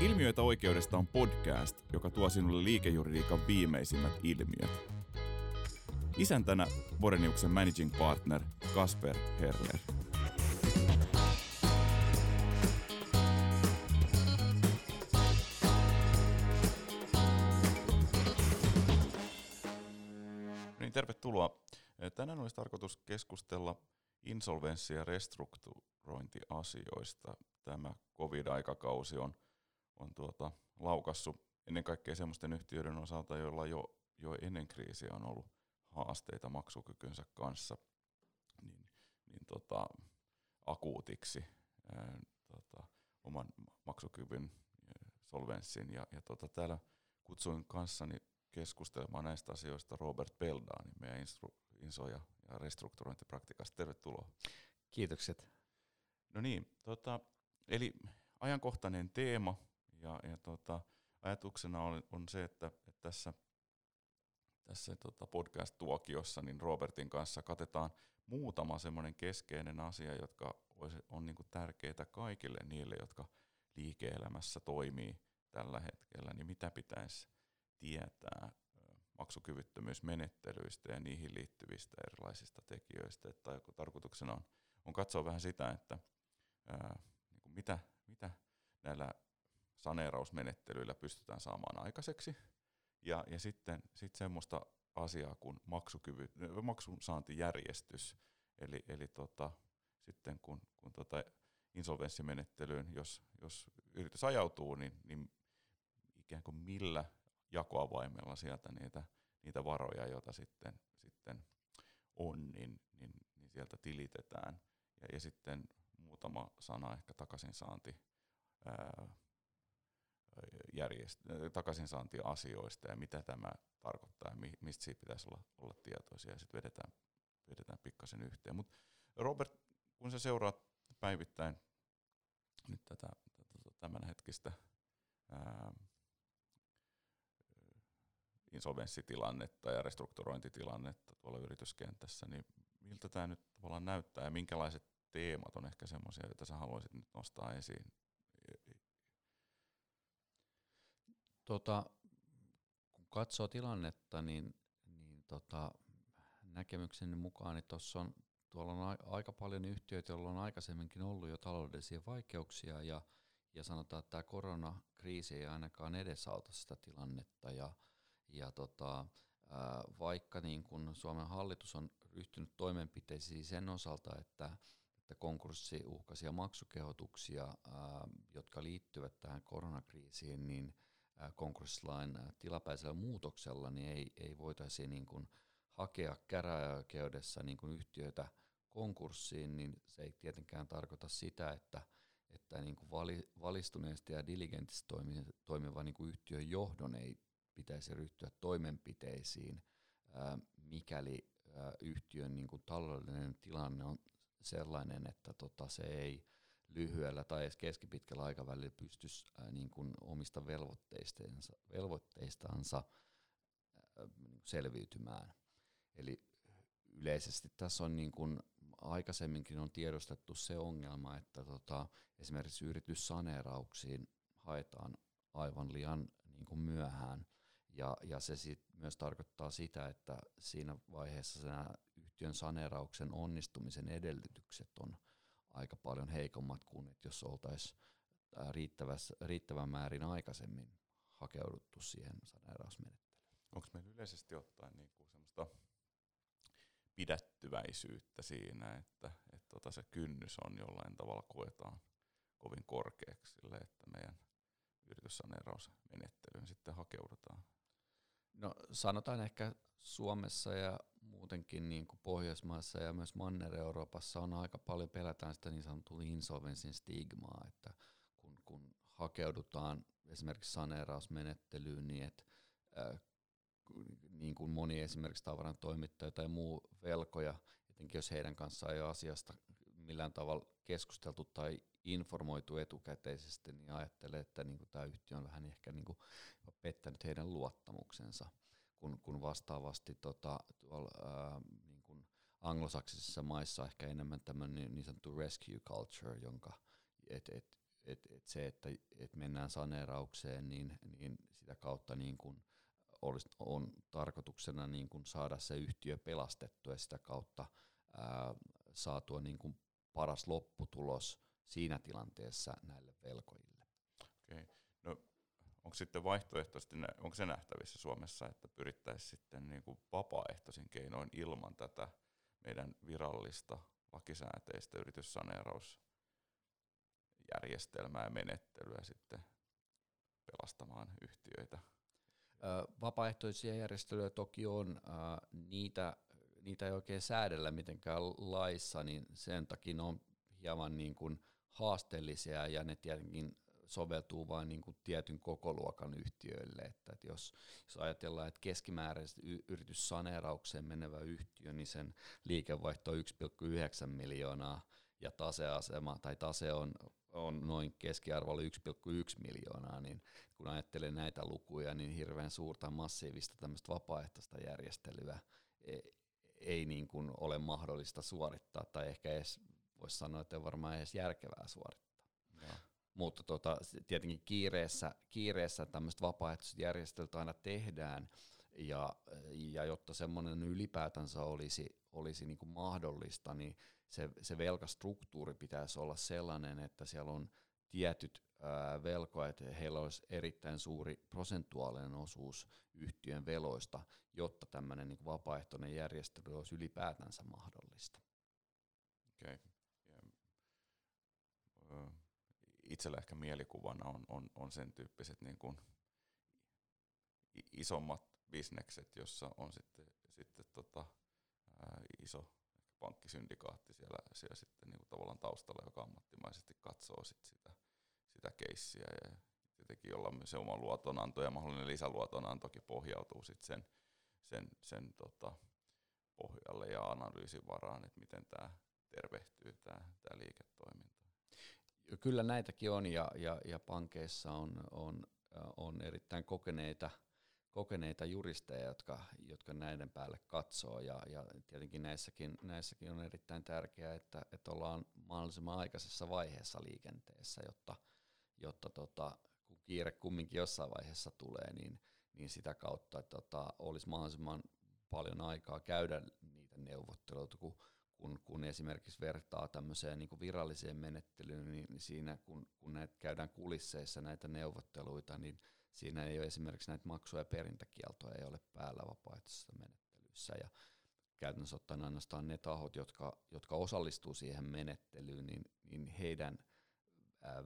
Ilmiöitä oikeudesta on podcast, joka tuo sinulle liikejuridiikan viimeisimmät ilmiöt. Isäntänä Boreniuksen managing partner Kasper Herler. Niin, tervetuloa. Tänään olisi tarkoitus keskustella insolvenssi- ja restrukturointiasioista. Tämä covid-aikakausi on, on tuota, laukassut ennen kaikkea sellaisten yhtiöiden osalta, joilla jo, jo ennen kriisiä on ollut haasteita maksukykynsä kanssa niin, niin tota, akuutiksi ää, tota, oman maksukyvyn solvenssin. Ja, ja tota, täällä kutsuin kanssani keskustelemaan näistä asioista Robert Beldaanin, meidän instru, inso- ja, ja restrukturointipraktikasta. Tervetuloa. Kiitokset. No niin, tota, eli ajankohtainen teema ja, ja tota, ajatuksena on, on se, että, että tässä, tässä tota podcast-tuokiossa niin Robertin kanssa katetaan muutama semmoinen keskeinen asia, jotka olisi, on niin tärkeitä kaikille niille, jotka liike-elämässä toimii tällä hetkellä, niin mitä pitäisi tietää maksukyvyttömyysmenettelyistä ja niihin liittyvistä erilaisista tekijöistä. Että tarkoituksena on, on katsoa vähän sitä, että ää, niin mitä, mitä näillä saneerausmenettelyillä pystytään saamaan aikaiseksi. Ja, ja sitten sit semmoista asiaa kuin maksukyvy, maksun saantijärjestys. Eli, eli tota, sitten kun, kun tota insolvenssimenettelyyn, jos, jos yritys ajautuu, niin, niin ikään kuin millä jakoavaimella sieltä niitä, niitä varoja, joita sitten, sitten on, niin, niin, niin sieltä tilitetään. Ja, ja sitten muutama sana ehkä takaisinsaanti ää, järjest- takaisinsaantiasioista ja mitä tämä tarkoittaa ja mistä siitä pitäisi olla, olla tietoisia sitten vedetään, vedetään pikkasen yhteen. Mutta Robert, kun sä seuraat päivittäin nyt tätä, tätä tämänhetkistä ää, insolvenssitilannetta ja restrukturointitilannetta tuolla yrityskentässä, niin miltä tämä nyt tavallaan näyttää ja minkälaiset teemat on ehkä semmoisia, joita sä haluaisit nyt nostaa esiin? Tota, kun katsoo tilannetta, niin, niin tota, näkemykseni mukaan niin tuossa on, tuolla on aika paljon yhtiöitä, joilla on aikaisemminkin ollut jo taloudellisia vaikeuksia ja, ja sanotaan, että tämä koronakriisi ei ainakaan edesauta sitä tilannetta ja, ja tota, vaikka niin kun Suomen hallitus on ryhtynyt toimenpiteisiin sen osalta, että, että konkurssiuhkaisia maksukehotuksia, jotka liittyvät tähän koronakriisiin, niin konkurssilain tilapäisellä muutoksella niin ei, ei voitaisi niin kun hakea käräjäoikeudessa niin kun yhtiöitä konkurssiin, niin se ei tietenkään tarkoita sitä, että, että niin kuin valistuneesti ja diligentisti toimiva niin kuin yhtiön johdon ei pitäisi ryhtyä toimenpiteisiin, mikäli yhtiön niin kuin taloudellinen tilanne on sellainen, että tota, se ei lyhyellä tai edes keskipitkällä aikavälillä pystyisi niin kuin omista velvoitteistansa, velvoitteistansa selviytymään. Eli yleisesti tässä on niin kuin aikaisemminkin on tiedostettu se ongelma, että tota, esimerkiksi yrityssaneerauksiin haetaan aivan liian niin kuin myöhään – ja, ja se sit myös tarkoittaa sitä, että siinä vaiheessa yhtiön saneerauksen onnistumisen edellytykset on aika paljon heikommat kuin että jos oltaisiin riittävän määrin aikaisemmin hakeuduttu siihen saneerausmenettelyyn. Onko meillä yleisesti ottaen niin kuin semmoista pidättyväisyyttä siinä, että, että tota se kynnys on jollain tavalla koetaan kovin korkeaksi sille, että meidän yrityssaneerausmenettelyyn sitten hakeudutaan? No sanotaan ehkä Suomessa ja muutenkin niin kuin Pohjoismaissa ja myös Manner-Euroopassa on aika paljon pelätään sitä niin sanottua insolvenssin stigmaa, että kun, kun hakeudutaan esimerkiksi saneerausmenettelyyn, niin että äh, niin kuin moni esimerkiksi tavaran toimittaja tai muu velkoja, etenkin jos heidän kanssaan ei ole asiasta millään tavalla keskusteltu tai informoitu etukäteisesti, niin ajattelee, että niin kuin tämä yhtiö on vähän ehkä niin kuin pettänyt heidän luottamuksensa, kun, kun vastaavasti tota, tuolla, ää, niin kuin anglosaksisissa maissa ehkä enemmän tämmöinen niin sanottu rescue culture, jonka et, et, et, et se, että et mennään saneeraukseen, niin, niin sitä kautta niin kun olisi, on tarkoituksena niin kun saada se yhtiö pelastettua ja sitä kautta ää, saatua niin kun paras lopputulos siinä tilanteessa näille velkojille. Okay. No, onko sitten vaihtoehtoisesti, onko se nähtävissä Suomessa, että pyrittäisiin sitten niin kuin vapaaehtoisin keinoin ilman tätä meidän virallista lakisääteistä yrityssaneerausjärjestelmää ja menettelyä sitten pelastamaan yhtiöitä? Vapaaehtoisia järjestelyjä toki on, niitä, niitä ei oikein säädellä mitenkään laissa, niin sen takia ne on hieman niin kuin haasteellisia ja ne tietenkin soveltuu vain niin kuin tietyn kokoluokan yhtiöille. Että, että jos, jos ajatellaan, että keskimääräisesti yrityssaneeraukseen menevä yhtiö, niin sen liikevaihto on 1,9 miljoonaa ja taseasema tai tase on, on noin keskiarvolla 1,1 miljoonaa, niin kun ajattelen näitä lukuja, niin hirveän suurta massiivista tämmöistä vapaaehtoista järjestelyä ei, ei niin kuin ole mahdollista suorittaa tai ehkä edes voisi sanoa, että on varmaan edes järkevää suorittaa. Ja. Mutta tota, tietenkin kiireessä, kiireessä tämmöistä vapaaehtoiset järjestelyt aina tehdään, ja, ja jotta semmoinen ylipäätänsä olisi, olisi niin kuin mahdollista, niin se, se velkastruktuuri pitäisi olla sellainen, että siellä on tietyt ää, velkoet, heillä olisi erittäin suuri prosentuaalinen osuus yhtiön veloista, jotta tämmöinen niin vapaaehtoinen järjestely olisi ylipäätänsä mahdollista. Okay itsellä ehkä mielikuvana on, on, on sen tyyppiset niin kuin isommat bisnekset, jossa on sitten, sitten tota, ää, iso pankkisyndikaatti siellä, siellä sitten niin kuin tavallaan taustalla, joka ammattimaisesti katsoo sit sitä, sitä keissiä. Ja tietenkin jolla myös se oma luotonanto ja mahdollinen lisäluotonantokin pohjautuu sitten sen, sen, sen tota, pohjalle ja analyysin varaan, että miten tämä tervehtyy tämä liiketoiminta kyllä näitäkin on ja, ja, ja pankeissa on, on, on erittäin kokeneita, kokeneita juristeja, jotka, jotka näiden päälle katsoo. Ja, ja tietenkin näissäkin, näissäkin on erittäin tärkeää, että, että ollaan mahdollisimman aikaisessa vaiheessa liikenteessä, jotta, jotta tota, kun kiire kumminkin jossain vaiheessa tulee, niin, niin sitä kautta että tota, olisi mahdollisimman paljon aikaa käydä niitä neuvotteluita, kun kun, kun esimerkiksi vertaa tämmöiseen niin kuin viralliseen menettelyyn, niin, niin siinä kun, kun näitä käydään kulisseissa näitä neuvotteluita, niin siinä ei ole esimerkiksi näitä maksu- ja perintäkieltoja ei ole päällä vapaaehtoisessa menettelyssä. Ja käytännössä ottaen ainoastaan ne tahot, jotka, jotka osallistuu siihen menettelyyn, niin, niin heidän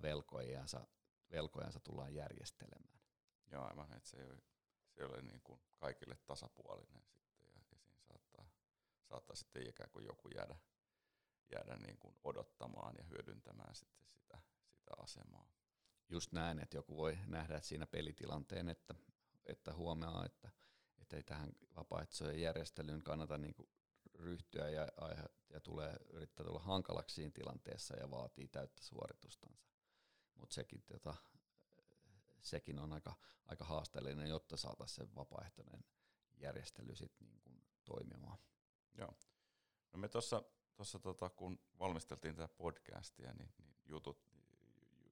velkojansa, velkojansa tullaan järjestelemään. Joo, aivan, että se ei ole, se ei ole niin kuin kaikille tasapuolinen saattaa sitten ikään kuin joku jäädä, jäädä niin kuin odottamaan ja hyödyntämään sitten sitä, sitä asemaa. Just näin, että joku voi nähdä siinä pelitilanteen, että, että huomaa, että, että ei tähän vapaaehtoiseen järjestelyyn kannata niin kuin ryhtyä ja, ja tulee, yrittää tulla hankalaksi siinä tilanteessa ja vaatii täyttä suoritustansa. Mutta sekin, tota, sekin on aika, aika haasteellinen, jotta saataisiin se vapaaehtoinen järjestely sit niin kuin toimimaan. Joo. No me tuossa tossa tota, kun valmisteltiin tätä podcastia, niin, niin jutut,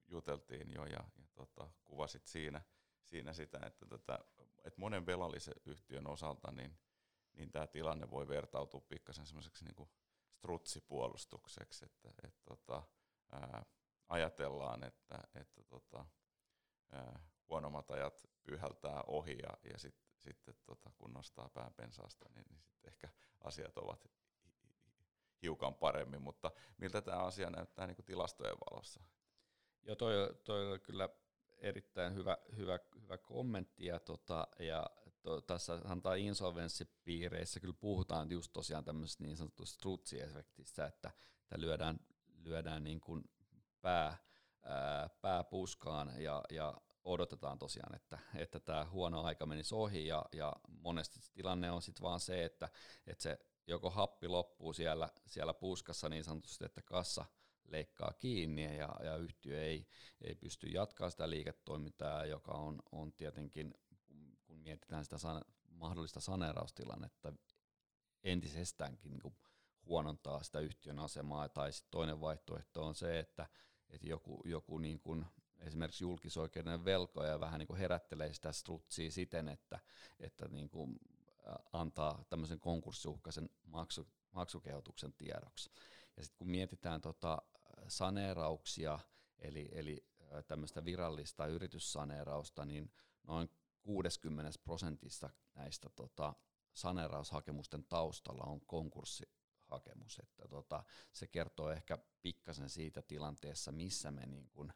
juteltiin jo ja, ja tota, kuvasit siinä, siinä sitä, että, tätä, että monen velallisen yhtiön osalta niin, niin tämä tilanne voi vertautua pikkasen semmoiseksi niin strutsipuolustukseksi, että et, tota, ää, ajatellaan, että, että tota, ää, huonommat ajat pyhältää ohi ja, ja sitten sitten tota, kun nostaa pään pensaasta, niin, niin sitten ehkä asiat ovat hiukan paremmin, mutta miltä tämä asia näyttää niin kuin tilastojen valossa? Joo, toi, toi oli kyllä erittäin hyvä, hyvä, hyvä kommentti, ja, tota, ja to, tässä antaa insolvenssipiireissä kyllä puhutaan just tosiaan tämmöisestä niin sanotusta strutsiefektistä, että, että lyödään, lyödään niin kuin pää, ää, pää puskaan ja, ja odotetaan tosiaan, että, että tämä huono aika menisi ohi ja, ja monesti tilanne on sitten vaan se, että, että se joko happi loppuu siellä, siellä puskassa niin sanotusti, että kassa leikkaa kiinni ja, ja yhtiö ei, ei pysty jatkaa sitä liiketoimintaa, joka on, on tietenkin, kun mietitään sitä san, mahdollista saneeraustilannetta, entisestäänkin niin huonontaa sitä yhtiön asemaa. Tai sitten toinen vaihtoehto on se, että, että joku, joku niin kuin esimerkiksi julkisoikeuden velkoja vähän niin kuin herättelee sitä strutsia siten, että, että niin kuin antaa tämmöisen konkurssiuhkaisen maksu, maksukehotuksen tiedoksi. Ja sitten kun mietitään tota saneerauksia, eli, eli tämmöistä virallista yrityssaneerausta, niin noin 60 prosentissa näistä tota, saneeraushakemusten taustalla on konkurssihakemus. Että tota, se kertoo ehkä pikkasen siitä tilanteessa, missä me niin kun,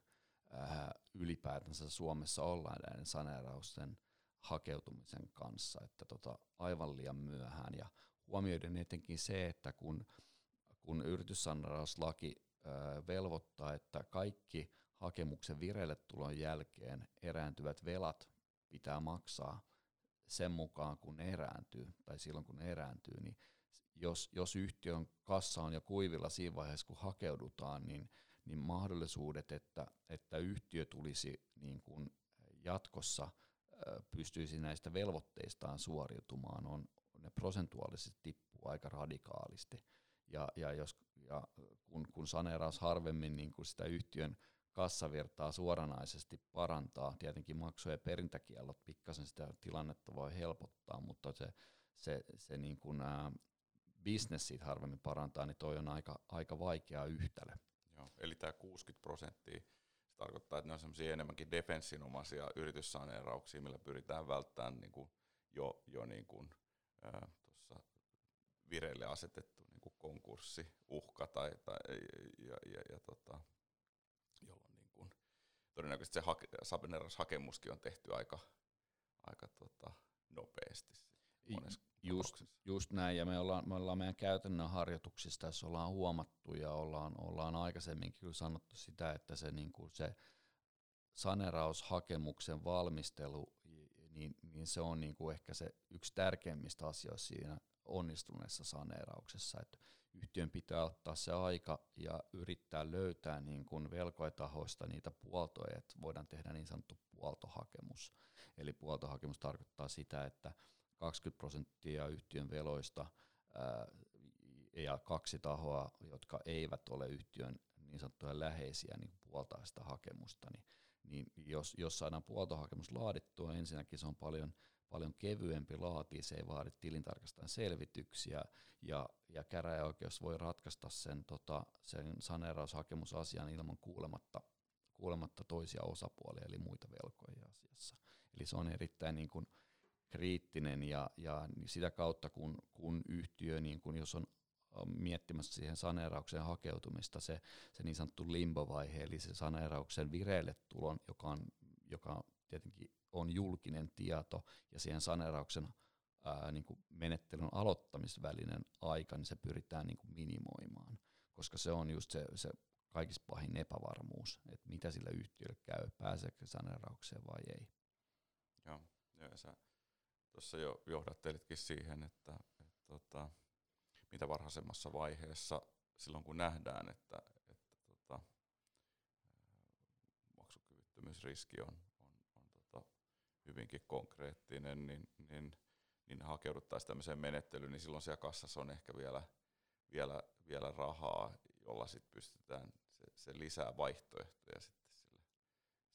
ylipäätänsä Suomessa ollaan näiden saneerausten hakeutumisen kanssa, että tota, aivan liian myöhään. Ja huomioiden etenkin se, että kun, kun yrityssaneerauslaki ää, velvoittaa, että kaikki hakemuksen vireille tulon jälkeen erääntyvät velat pitää maksaa sen mukaan, kun ne erääntyy, tai silloin kun ne erääntyy, niin jos, jos yhtiön kassa on jo kuivilla siinä vaiheessa, kun hakeudutaan, niin, niin mahdollisuudet, että, että yhtiö tulisi niin kuin jatkossa pystyisi näistä velvoitteistaan suoriutumaan, on, ne prosentuaalisesti tippuu aika radikaalisti. Ja, ja, jos, ja kun, kun saneeraus harvemmin niin kuin sitä yhtiön kassavirtaa suoranaisesti parantaa. Tietenkin maksu- ja perintäkiellot pikkasen sitä tilannetta voi helpottaa, mutta se, se, se niin kuin, ää, business siitä harvemmin parantaa, niin toi on aika, aika vaikea yhtälö. Eli tämä 60 prosenttia, se tarkoittaa, että ne on semmoisia enemmänkin defenssinomaisia yrityssaneerauksia, millä pyritään välttämään niin kuin jo, jo niin kuin, ää, vireille asetettu niin kuin konkurssiuhka tai, tai, ja, ja, ja tota, todennäköisesti se hake, hakemuskin on tehty aika, aika tota, nopeasti. Just, just näin, ja me ollaan, me ollaan meidän käytännön harjoituksista, jos ollaan huomattu ja ollaan, ollaan aikaisemminkin kyllä sanottu sitä, että se, niin kuin se saneraushakemuksen valmistelu, niin, niin se on niin kuin ehkä se yksi tärkeimmistä asioista siinä onnistuneessa saneerauksessa, että yhtiön pitää ottaa se aika ja yrittää löytää niin kuin velkoitahoista niitä puoltoja, että voidaan tehdä niin sanottu puoltohakemus. Eli puoltohakemus tarkoittaa sitä, että 20 prosenttia yhtiön veloista ja kaksi tahoa, jotka eivät ole yhtiön niin sanottuja läheisiä, niin puoltaa sitä hakemusta, niin, niin jos, jos saadaan puoltohakemus laadittua, ensinnäkin se on paljon paljon kevyempi laati, se ei vaadi tilintarkastajan selvityksiä ja, ja käräjäoikeus voi ratkaista sen, tota, sen saneeraushakemusasian ilman kuulematta, kuulematta toisia osapuolia eli muita velkoja asiassa. Eli se on erittäin niin kuin kriittinen ja, ja sitä kautta kun, kun yhtiö, niin kun jos on miettimässä siihen saneeraukseen hakeutumista, se, se niin sanottu limbovaihe, eli se saneerauksen vireille tulon, joka on, joka tietenkin on julkinen tieto ja siihen saneerauksen ää, niin kuin menettelyn aloittamisvälinen aika, niin se pyritään niin kuin minimoimaan, koska se on just se, se kaikista pahin epävarmuus, että mitä sillä yhtiölle käy, pääseekö saneeraukseen vai ei. Joo, ja sä tuossa jo johdattelitkin siihen, että, että tota, mitä varhaisemmassa vaiheessa silloin kun nähdään, että, että tota, maksukyvyttömyysriski on, hyvinkin konkreettinen, niin, niin, niin hakeuduttaisiin tämmöiseen menettelyyn, niin silloin siellä kassassa on ehkä vielä, vielä, vielä rahaa, jolla sitten pystytään se, se lisää vaihtoehtoja sitten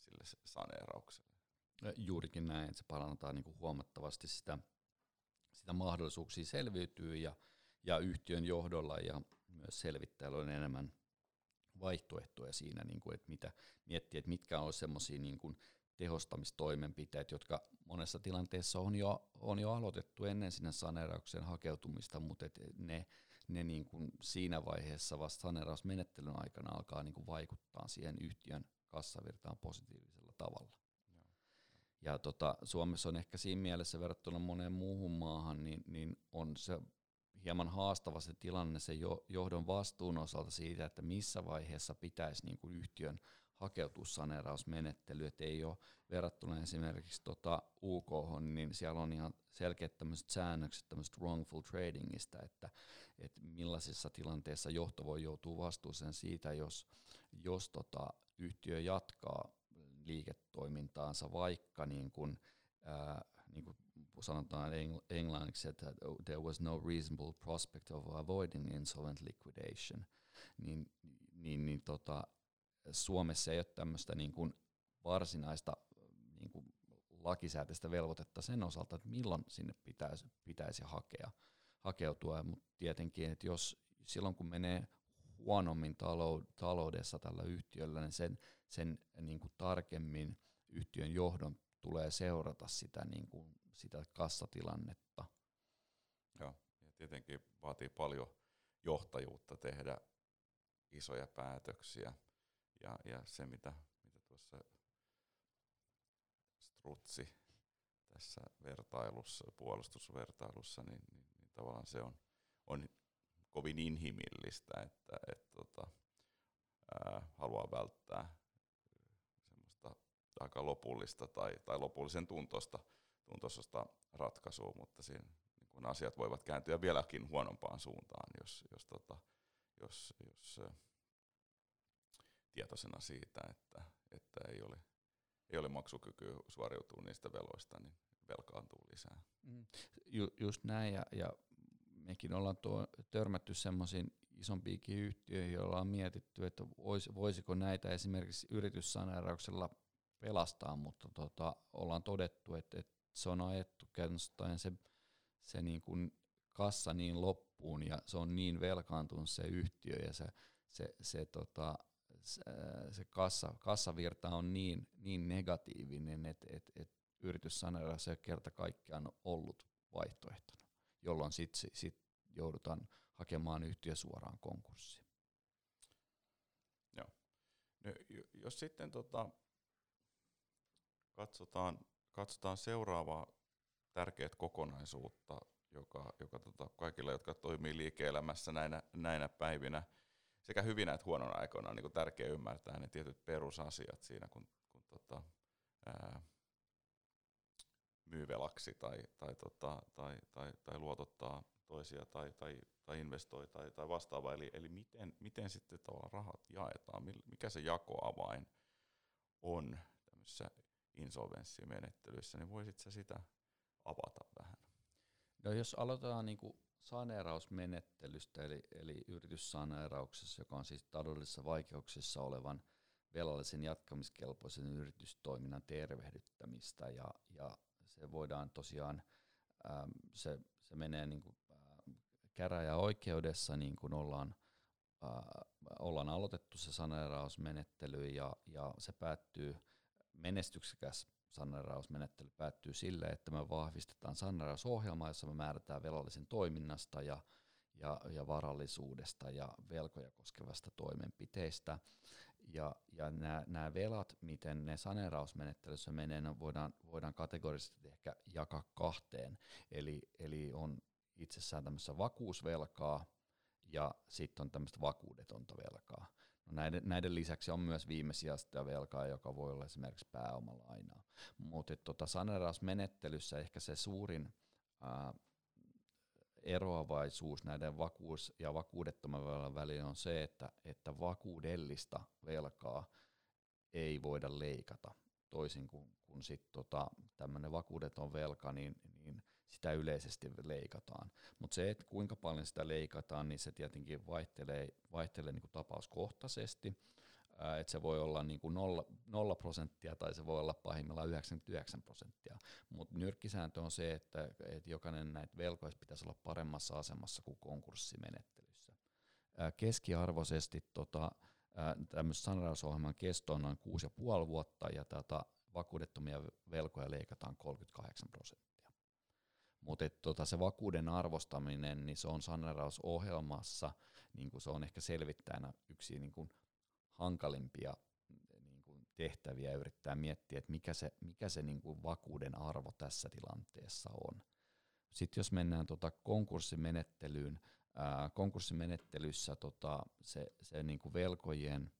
sille, sille saneeraukselle. Juurikin näin, että se parantaa niin kuin huomattavasti sitä, sitä mahdollisuuksia selviytyy ja, ja yhtiön johdolla ja myös selvittäjällä on enemmän vaihtoehtoja siinä, niin kuin, että mitä miettiä, että mitkä on semmoisia niin kuin tehostamistoimenpiteet, jotka monessa tilanteessa on jo, on jo aloitettu ennen sinne saneeraukseen hakeutumista, mutta et ne, ne niin kuin siinä vaiheessa vasta saneerausmenettelyn aikana alkaa niin kuin vaikuttaa siihen yhtiön kassavirtaan positiivisella tavalla. Ja tota, Suomessa on ehkä siinä mielessä verrattuna moneen muuhun maahan, niin, niin on se hieman haastava se tilanne se johdon vastuun osalta siitä, että missä vaiheessa pitäisi niin kuin yhtiön hakeutua saneerausmenettelyyn, että ei ole verrattuna esimerkiksi tota UK, niin siellä on ihan selkeät tämmöiset säännökset tämmöiset wrongful tradingista, että, että millaisissa tilanteissa johto voi joutua vastuuseen siitä, jos, jos tota yhtiö jatkaa liiketoimintaansa vaikka niin kuin, ää, niin kuin sanotaan englanniksi, että there was no reasonable prospect of avoiding insolvent liquidation, niin, niin, niin tota, Suomessa ei ole tämmöistä niin kuin varsinaista niin kuin lakisääteistä velvoitetta sen osalta, että milloin sinne pitäisi, pitäisi hakea, hakeutua, mutta tietenkin, että jos silloin kun menee huonommin taloudessa tällä yhtiöllä, niin sen, sen niin kuin tarkemmin yhtiön johdon tulee seurata sitä, niin kuin, sitä kassatilannetta. Joo, ja tietenkin vaatii paljon johtajuutta tehdä isoja päätöksiä. Ja, ja se, mitä, mitä tuossa Strutsi tässä vertailussa, puolustusvertailussa, niin, niin, niin tavallaan se on, on kovin inhimillistä, että et, tota, ää, haluaa välttää aika lopullista tai, tai lopullisen tuntosta, tuntoista ratkaisua, mutta siinä niin kun asiat voivat kääntyä vieläkin huonompaan suuntaan, jos, jos, tota, jos, jos tietoisena siitä, että, että ei, ole, ei ole maksukykyä suoriutua niistä veloista, niin velkaantuu lisää. Mm. Ju, just näin, ja, ja mekin ollaan tuo, törmätty semmoisiin isompiinkin yhtiöihin, joilla on mietitty, että vois, voisiko näitä esimerkiksi yrityssaneerauksella pelastaa, mutta tota, ollaan todettu, että, että se on ajettu käytännössä se, se niin kuin kassa niin loppuun ja se on niin velkaantunut se yhtiö ja se, se, se, tota, se, se kassa, kassavirta on niin, niin negatiivinen, että et, et yrityssaneeraus ei kerta kaikkiaan ollut vaihtoehtona jolloin sitten sit joudutaan hakemaan yhtiö suoraan konkurssiin. Joo. No, jos sitten tota, katsotaan, katsotaan seuraavaa tärkeät kokonaisuutta, joka, joka tota, kaikille, jotka toimii liike-elämässä näinä, näinä päivinä, sekä hyvinä että huonona aikoina, on niin tärkeää ymmärtää ne tietyt perusasiat siinä, kun, kun tota, ää, myy velaksi tai, tai, tota, tai, tai, tai luotottaa toisia tai, tai, tai investoi tai, tai vastaava. Eli, eli miten, miten sitten tavallaan rahat jaetaan, mikä se jakoavain on tämmöisessä insolvenssimenettelyssä, niin voisitko sitä avata vähän? No jos aloitetaan niin kuin saneerausmenettelystä, eli, eli yrityssaneerauksessa, joka on siis taloudellisissa vaikeuksissa olevan velallisen jatkamiskelpoisen yritystoiminnan tervehdyttämistä ja, ja se voidaan tosiaan, ähm, se, se menee niin kuin, äh, käräjäoikeudessa, niin kuin ollaan, äh, ollaan aloitettu se saneerausmenettely ja, ja se päättyy, menestyksekäs saneerausmenettely päättyy sille, että me vahvistetaan saneerausohjelma, jossa me määrätään velallisen toiminnasta ja, ja, ja varallisuudesta ja velkoja koskevasta toimenpiteistä. Ja, ja nämä velat, miten ne saneerausmenettelyssä menee, ne voidaan, voidaan kategorisesti ehkä jakaa kahteen. Eli, eli on itsessään tämmöistä vakuusvelkaa ja sitten on tämmöistä vakuudetonta velkaa. Näiden, näiden lisäksi on myös viimesijaista velkaa, joka voi olla esimerkiksi pääomalainaa. Mutta tota saneerausmenettelyssä ehkä se suurin ää, eroavaisuus näiden vakuus- ja vakuudettoman velan välillä on se, että, että vakuudellista velkaa ei voida leikata, toisin kuin kun sit tota, tämmöinen vakuudeton velka, niin sitä yleisesti leikataan. Mutta se, että kuinka paljon sitä leikataan, niin se tietenkin vaihtelee, vaihtelee niin kuin tapauskohtaisesti että se voi olla niin kuin nolla, nolla prosenttia tai se voi olla pahimmillaan 99 prosenttia. Mutta nyrkkisääntö on se, että, että jokainen näitä velkoista pitäisi olla paremmassa asemassa kuin konkurssimenettelyssä. Keskiarvoisesti tota, tämmöisen sanarausohjelman kesto on noin 6,5 vuotta ja tätä vakuudettomia velkoja leikataan 38 prosenttia. Mutta tota, se vakuuden arvostaminen, niin se on saneerausohjelmassa, niin kuin se on ehkä selvittäjänä yksi niin kuin hankalimpia niin kuin tehtäviä yrittää miettiä, että mikä se, mikä se niin kuin vakuuden arvo tässä tilanteessa on. Sitten jos mennään tota konkurssimenettelyyn, ää, konkurssimenettelyssä tota, se, se niin kuin velkojen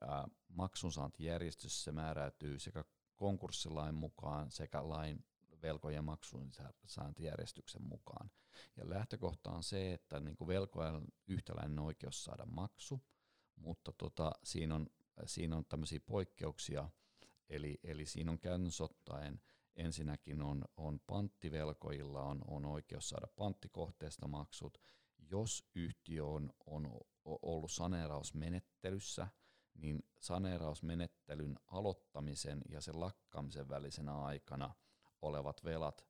ää, maksunsaantijärjestys se määräytyy sekä konkurssilain mukaan sekä lain velkojen maksunsaantijärjestyksen mukaan. Ja lähtökohta on se, että niin kuin velkojen on yhtäläinen oikeus saada maksu, mutta tota, siinä on, siinä on tämmöisiä poikkeuksia, eli, eli siinä on käytännössä ottaen ensinnäkin on, on panttivelkoilla on, on oikeus saada panttikohteesta maksut, jos yhtiö on, on ollut saneerausmenettelyssä, niin saneerausmenettelyn aloittamisen ja sen lakkaamisen välisenä aikana olevat velat,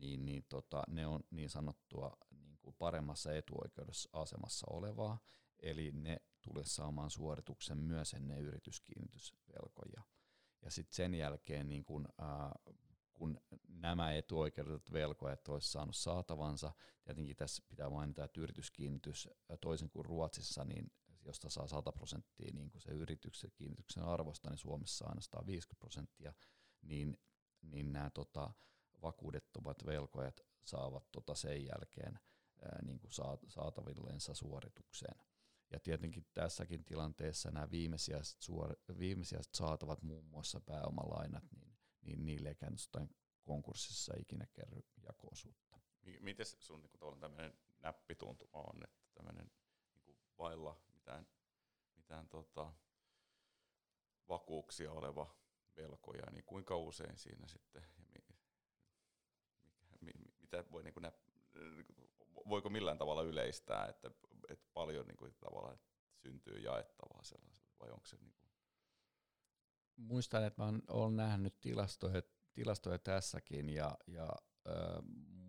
niin, niin tota, ne on niin sanottua niin kuin paremmassa etuoikeudessa asemassa olevaa, eli ne tulee saamaan suorituksen myös ennen yrityskiinnitysvelkoja. Ja sitten sen jälkeen, niin kun, ää, kun nämä etuoikeutetut velkojat olisivat saanut saatavansa, tietenkin tässä pitää mainita, että yrityskiinnitys toisin kuin Ruotsissa, niin josta saa 100 prosenttia niin se yrityksen kiinnityksen arvosta, niin Suomessa ainoastaan 50 prosenttia, niin, niin nämä tota, vakuudettomat velkojat saavat tota sen jälkeen ää, niin kuin saatavillensa suoritukseen. Ja tietenkin tässäkin tilanteessa nämä viimesijaiset, suor- viimesijaiset saatavat muun muassa pääomalainat, niin, niin niille ei jostain konkurssissa ikinä kerry jako-osuutta. Miten sun niin tämmöinen näppituntuma on, että tämmöinen niin vailla mitään, mitään tota, vakuuksia oleva velkoja, niin kuinka usein siinä sitten, ja mi, mi, mi, mitä voi niin kuin nä, voiko millään tavalla yleistää, että, että paljon niin kuin, tavallaan syntyy jaettavaa sellaisella, vai onko se niin kuin... Muistan, että mä olen nähnyt tilastoja, tilastoja tässäkin, ja, ja äh,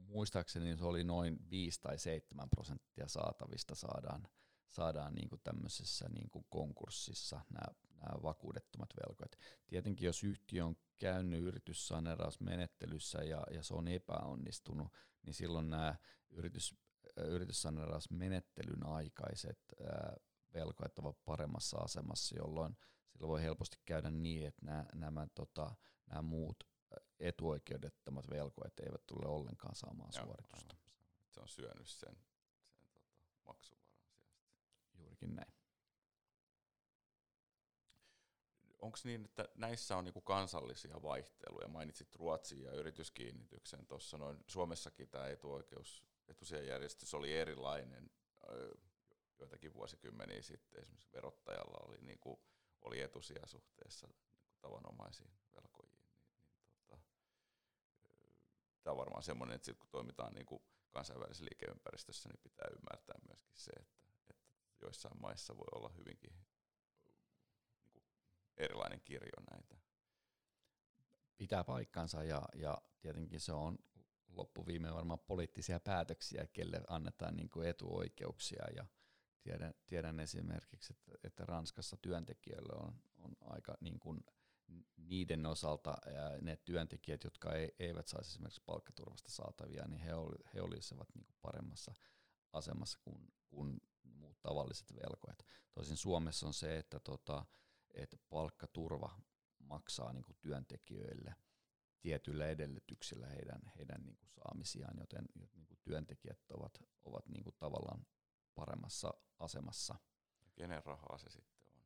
muistaakseni se oli noin 5 tai 7 prosenttia saatavista saadaan, saadaan niin kuin tämmöisessä niin kuin konkurssissa nämä, nämä vakuudettomat velkoit. Tietenkin jos yhtiö on käynyt yrityssaneerausmenettelyssä ja, ja se on epäonnistunut, niin silloin nämä yritys, yrityssaneerausmenettelyn aikaiset ää, velkoit ovat paremmassa asemassa, jolloin silloin voi helposti käydä niin, että nämä, nämä, tota, nämä muut etuoikeudettomat velkoit eivät tule ollenkaan saamaan Joo, suoritusta. Aivan. Se on syönyt sen, sen tota, maksuvaran sieltä. Juurikin näin. Onko niin, että näissä on niinku kansallisia vaihteluja? Mainitsit Ruotsin ja yrityskiinnityksen tuossa noin. Suomessakin tämä etuoikeus, etusijajärjestys oli erilainen joitakin vuosikymmeniä sitten. Esimerkiksi verottajalla oli, niinku, oli etusija suhteessa niinku tavanomaisiin velkojiin. Niin, niin tota, tämä on varmaan semmoinen, että sit kun toimitaan niinku kansainvälisessä liikeympäristössä, niin pitää ymmärtää myöskin se, että, että joissain maissa voi olla hyvinkin erilainen kirjo näitä. Pitää paikkansa ja, ja tietenkin se on loppuviime varmaan poliittisia päätöksiä, kelle annetaan niin kuin etuoikeuksia ja tiedän, tiedän esimerkiksi, että, että Ranskassa työntekijöille on, on aika niin kuin niiden osalta ne työntekijät, jotka ei, eivät saisi esimerkiksi palkkaturvasta saatavia, niin he, oli, he olisivat niin kuin paremmassa asemassa kuin, kuin muut tavalliset velkojat. Tosin Suomessa on se, että tota, että palkkaturva maksaa niin kuin työntekijöille tietyillä edellytyksillä heidän, heidän niin kuin saamisiaan, joten niin kuin työntekijät ovat, ovat niin kuin tavallaan paremmassa asemassa. Ja kenen rahaa se sitten on?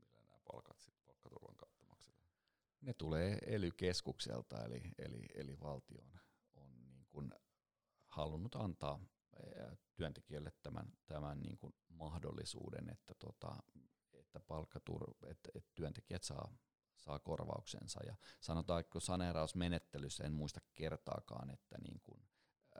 Millä nämä palkat sit palkkaturvan kautta maksetaan? Ne tulee ely-keskukselta, eli, eli, eli valtio on, on niin kuin halunnut antaa työntekijöille tämän, tämän niin kuin mahdollisuuden, että tota, että, palkkatur, että, että työntekijät saa, saa korvauksensa. Ja sanotaan, että saneerausmenettelyssä en muista kertaakaan, että niin kuin,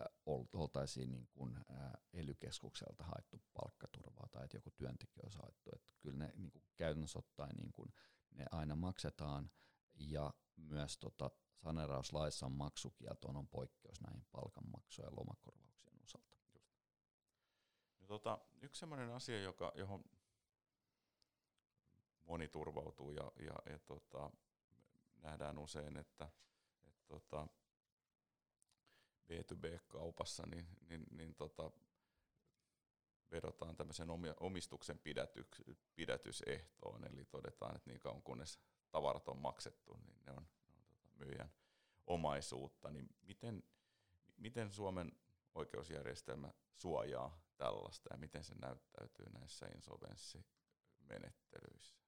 äh, oltaisiin niin kuin, äh, ely-keskukselta haettu palkkaturvaa tai että joku työntekijä olisi haettu. Että kyllä ne niin kuin käytännössä ottaen niin kuin, ne aina maksetaan ja myös tota, saneerauslaissa on maksukielto on poikkeus näihin palkanmaksu- ja lomakorvauksien osalta. No, tota, yksi sellainen asia, joka, johon moni turvautuu ja, ja, ja tota, nähdään usein, että et tota, B2B-kaupassa niin, niin, niin tota, vedotaan tämmöisen omistuksen pidätyks, pidätysehtoon, eli todetaan, että niin kauan kunnes tavarat on maksettu, niin ne on, ne on tota myyjän omaisuutta. Niin miten, miten Suomen oikeusjärjestelmä suojaa tällaista ja miten se näyttäytyy näissä insolvenssimenettelyissä?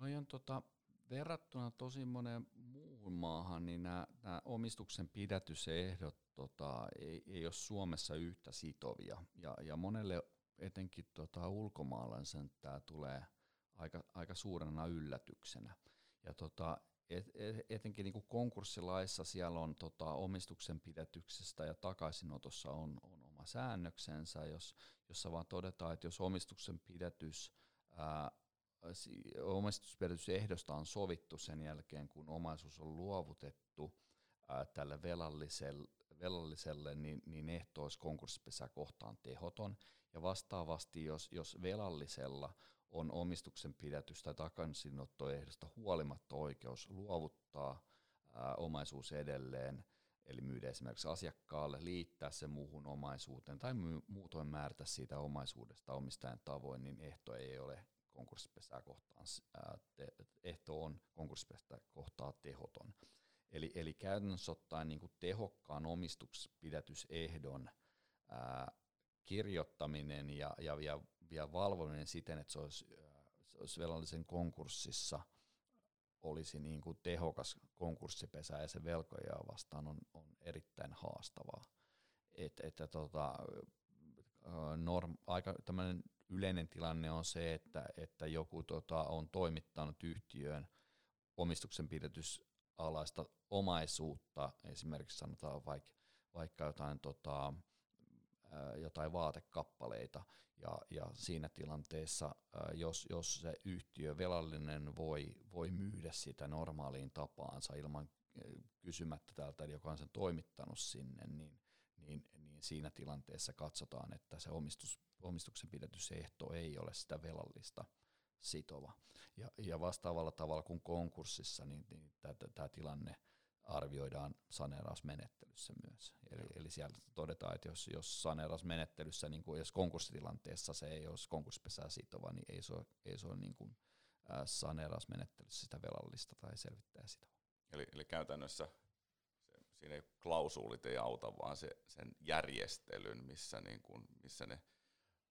No on tota, verrattuna tosi moneen muuhun maahan, niin nämä, omistuksen pidätysehdot tota, ei, ei ole Suomessa yhtä sitovia. Ja, ja monelle etenkin tota, ulkomaalaisen tämä tulee aika, aika suurena yllätyksenä. Ja tota, et, et, etenkin niin konkurssilaissa siellä on tota, omistuksen pidätyksestä ja takaisinotossa on, on oma säännöksensä, jos, jossa vaan todetaan, että jos omistuksen pidätys omistuspidätysehdosta on sovittu sen jälkeen, kun omaisuus on luovutettu ää, tälle velalliselle, velalliselle, niin, niin ehto olisi konkurssipesää kohtaan tehoton. Ja vastaavasti, jos, jos velallisella on omistuksen pidätys tai takaisinottoehdosta huolimatta oikeus luovuttaa ää, omaisuus edelleen, eli myydä esimerkiksi asiakkaalle, liittää se muuhun omaisuuteen tai muutoin määrätä siitä omaisuudesta omistajan tavoin, niin ehto ei ole konkurssipesää kohtaan, ehto on konkurssipesää kohtaa tehoton. Eli, eli käytännössä ottaen niin kuin tehokkaan omistuspidätysehdon ää, kirjoittaminen ja, ja, ja, ja valvominen siten, että se olisi, se olisi velallisen konkurssissa olisi niin kuin tehokas konkurssipesä ja se velkojaa vastaan on, on erittäin haastavaa. Et, että tota, norm, aika yleinen tilanne on se, että, että joku tota, on toimittanut yhtiöön omistuksen pidätysalaista omaisuutta, esimerkiksi sanotaan vaikka, vaikka jotain, tota, jotain vaatekappaleita, ja, ja siinä tilanteessa, jos, jos se yhtiö velallinen voi, voi myydä sitä normaaliin tapaansa ilman kysymättä tältä, joka on sen toimittanut sinne, niin, niin, niin siinä tilanteessa katsotaan, että se omistus, omistuksen pidätysehto ei ole sitä velallista sitova. Ja, ja vastaavalla tavalla kuin konkurssissa, niin, niin tämä tilanne arvioidaan saneerausmenettelyssä myös. Eli, eli siellä todetaan, että jos, jos saneerausmenettelyssä, niin kuin jos konkurssitilanteessa se ei olisi konkurssipesää sitova, niin ei se ole, ei se ole niin kuin, äh, saneerausmenettelyssä sitä velallista tai selvittää sitova. Eli, eli käytännössä siinä ei klausuulit ei auta, vaan se, sen järjestelyn, missä, niin kuin, missä ne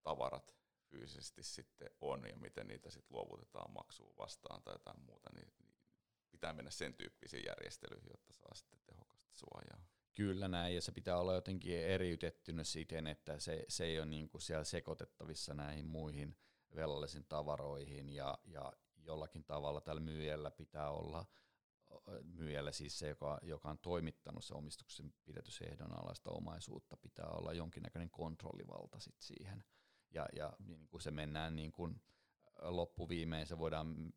tavarat fyysisesti sitten on ja miten niitä sitten luovutetaan maksuun vastaan tai jotain muuta, niin, niin pitää mennä sen tyyppisiin järjestelyihin, jotta saa sitten tehokasta suojaa. Kyllä näin, ja se pitää olla jotenkin eriytettynä siten, että se, se ei ole niin kuin siellä sekoitettavissa näihin muihin velallisiin tavaroihin, ja, ja jollakin tavalla tällä myyjällä pitää olla, myyjällä siis se, joka, joka on toimittanut se omistuksen pidätysehdon alaista omaisuutta, pitää olla jonkinnäköinen kontrollivalta sit siihen. Ja, ja niin kuin se mennään niin kuin loppuviimein, se voidaan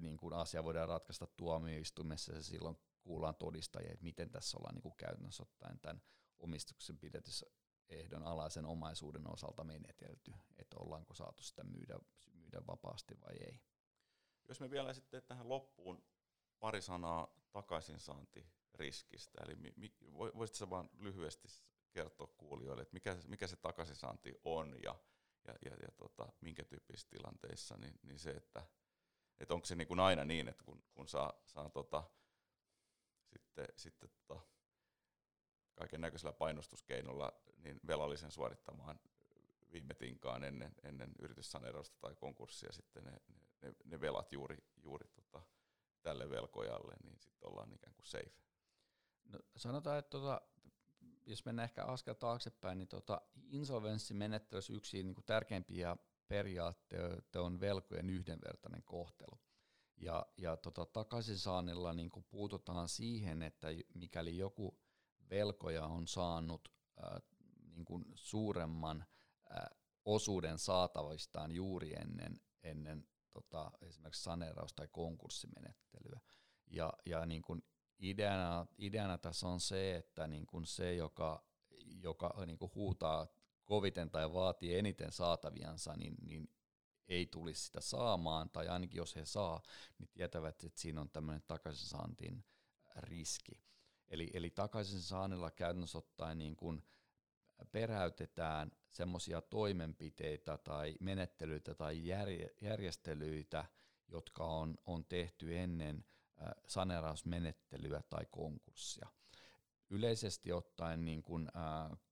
niin kuin asia voidaan ratkaista tuomioistuimessa ja silloin kuullaan todistajia, että miten tässä ollaan niin kuin käytännössä ottaen tämän omistuksen pidätysehdon alaisen omaisuuden osalta menetelty, että ollaanko saatu sitä myydä, myydä vapaasti vai ei. Jos me vielä sitten tähän loppuun pari sanaa takaisinsaantiriskistä, eli mi, voisitko vaan lyhyesti kertoa kuulijoille, että mikä, mikä se takaisinsaanti on ja, ja, ja, ja tota, minkä tyyppisissä tilanteissa, niin, niin se, että että onko se niin kuin aina niin, että kun, kun saa, saa tota, sitten, sitten tota, kaiken näköisellä painostuskeinolla niin velallisen suorittamaan viime tinkaan ennen, ennen yrityssaneerausta tai konkurssia sitten ne, ne, ne velat juuri, juuri tota, tälle velkojalle, niin sitten ollaan ikään kuin safe. No, sanotaan, että tota, jos mennään ehkä askel taaksepäin, niin tota, insolvenssimenettelyssä yksi niin kuin tärkeimpiä periaatteet on velkojen yhdenvertainen kohtelu. Ja, ja tota, takaisinsaannilla niin puututaan siihen, että mikäli joku velkoja on saanut äh, niin kuin suuremman äh, osuuden saatavoistaan juuri ennen, ennen tota, esimerkiksi saneeraus- tai konkurssimenettelyä. Ja, ja niin kuin ideana, ideana tässä on se, että niin kuin se, joka, joka niin kuin huutaa koviten tai vaatii eniten saataviansa, niin, niin ei tulisi sitä saamaan, tai ainakin jos he saa, niin tietävät, että siinä on tämmöinen takaisinsaantin riski. Eli, eli takaisinsaannilla käytännössä ottaen niin kun peräytetään semmoisia toimenpiteitä tai menettelyitä tai järjestelyitä, jotka on, on tehty ennen saneerausmenettelyä tai konkurssia. Yleisesti ottaen, niin kun,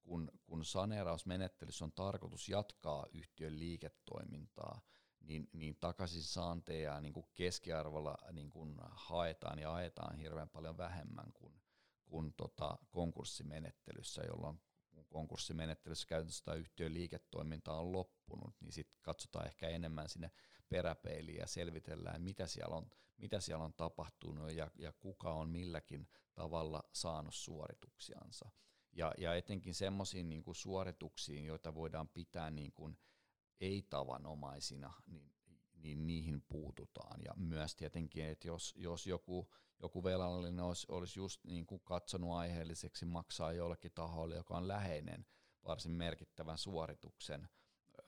kun, kun saneerausmenettelyssä on tarkoitus jatkaa yhtiön liiketoimintaa, niin, niin takaisin saanteja niin kuin keskiarvolla niin kuin haetaan ja ajetaan hirveän paljon vähemmän kuin, kuin tota konkurssimenettelyssä, jolloin konkurssimenettelyssä käytännössä yhtiön liiketoiminta on loppunut, niin sitten katsotaan ehkä enemmän sinne peräpeiliin ja selvitellään, mitä siellä on, mitä siellä on tapahtunut ja, ja kuka on milläkin tavalla saanut suorituksiansa. Ja, ja etenkin semmoisiin niin suorituksiin, joita voidaan pitää niin kuin ei-tavanomaisina, niin niin niihin puututaan. Ja myös tietenkin, että jos, jos joku, joku velallinen olisi, olisi just niin kuin katsonut aiheelliseksi maksaa jollekin taholle, joka on läheinen varsin merkittävän suorituksen,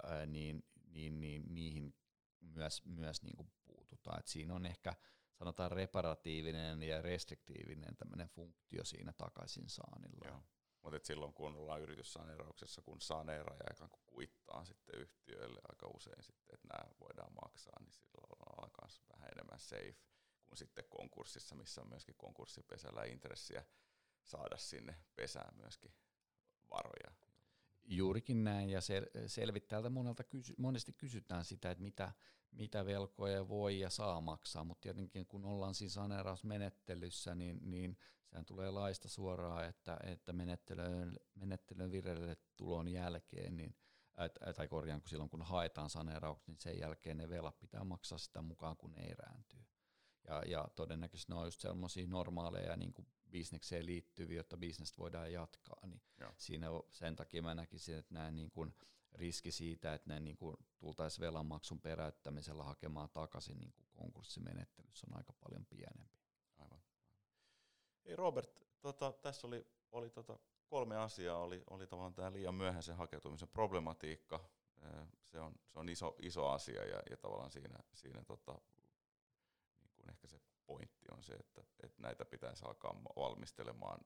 ää, niin, niin, niin niihin myös, myös niin kuin puututaan. Et siinä on ehkä sanotaan reparatiivinen ja restriktiivinen tämmöinen funktio siinä takaisin saanilla. Joo. Mutta silloin kun ollaan yrityssaneerauksessa, kun saneeraaja ikään kuin kuittaa sitten yhtiöille aika usein sitten, että nämä voidaan maksaa, niin silloin ollaan myös vähän enemmän safe kuin sitten konkurssissa, missä on myöskin konkurssipesällä intressiä saada sinne pesään myöskin varoja. Juurikin näin, ja sel- selvittäjältä monelta kysy- monesti kysytään sitä, että mitä, mitä velkoja voi ja saa maksaa, mutta tietenkin kun ollaan siinä saneerausmenettelyssä, niin, niin sehän tulee laista suoraan, että, että menettelyn, menettelyn vireille tulon jälkeen, niin, tai korjaan, kun silloin kun haetaan saneerauksia, niin sen jälkeen ne velat pitää maksaa sitä mukaan, kun ne erääntyy. Ja, ja todennäköisesti ne on just sellaisia normaaleja niin kuin bisnekseen liittyviä, jotta bisnestä voidaan jatkaa. Niin siinä sen takia mä näkisin, että nämä niin kuin riski siitä, että ne niin kuin tultaisiin velanmaksun peräyttämisellä hakemaan takaisin niin kuin konkurssimenettelyssä on aika paljon pienempi. Aivan. Ei Robert, tota, tässä oli, oli tota kolme asiaa. Oli, oli tavallaan tämä liian myöhäisen hakeutumisen problematiikka. Se on, se on iso, iso asia ja, ja tavallaan siinä, siinä tota, niin kuin ehkä se pointti on se, että, että näitä pitäisi alkaa valmistelemaan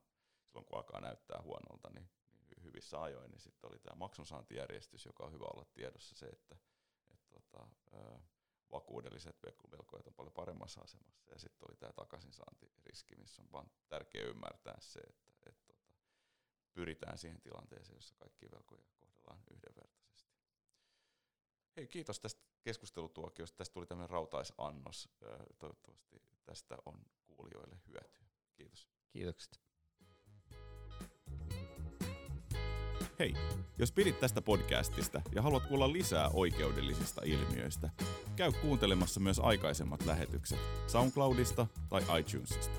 silloin, kun alkaa näyttää huonolta, niin, niin hyvissä ajoin. Niin sitten oli tämä maksunsaantijärjestys, joka on hyvä olla tiedossa se, että, että tota, vakuudelliset velkojat on paljon paremmassa asemassa. Ja sitten oli tämä takaisinsaantiriski, missä on vaan tärkeää ymmärtää se, että, että tota, pyritään siihen tilanteeseen, jossa kaikki velkoja kohdellaan yhdenvertaisesti. Hei, kiitos tästä keskustelutuokiosta. Tästä tuli tämmöinen rautaisannos. Toivottavasti tästä on kuulijoille hyötyä. Kiitos. Kiitokset. Hei, jos pidit tästä podcastista ja haluat kuulla lisää oikeudellisista ilmiöistä, käy kuuntelemassa myös aikaisemmat lähetykset SoundCloudista tai iTunesista.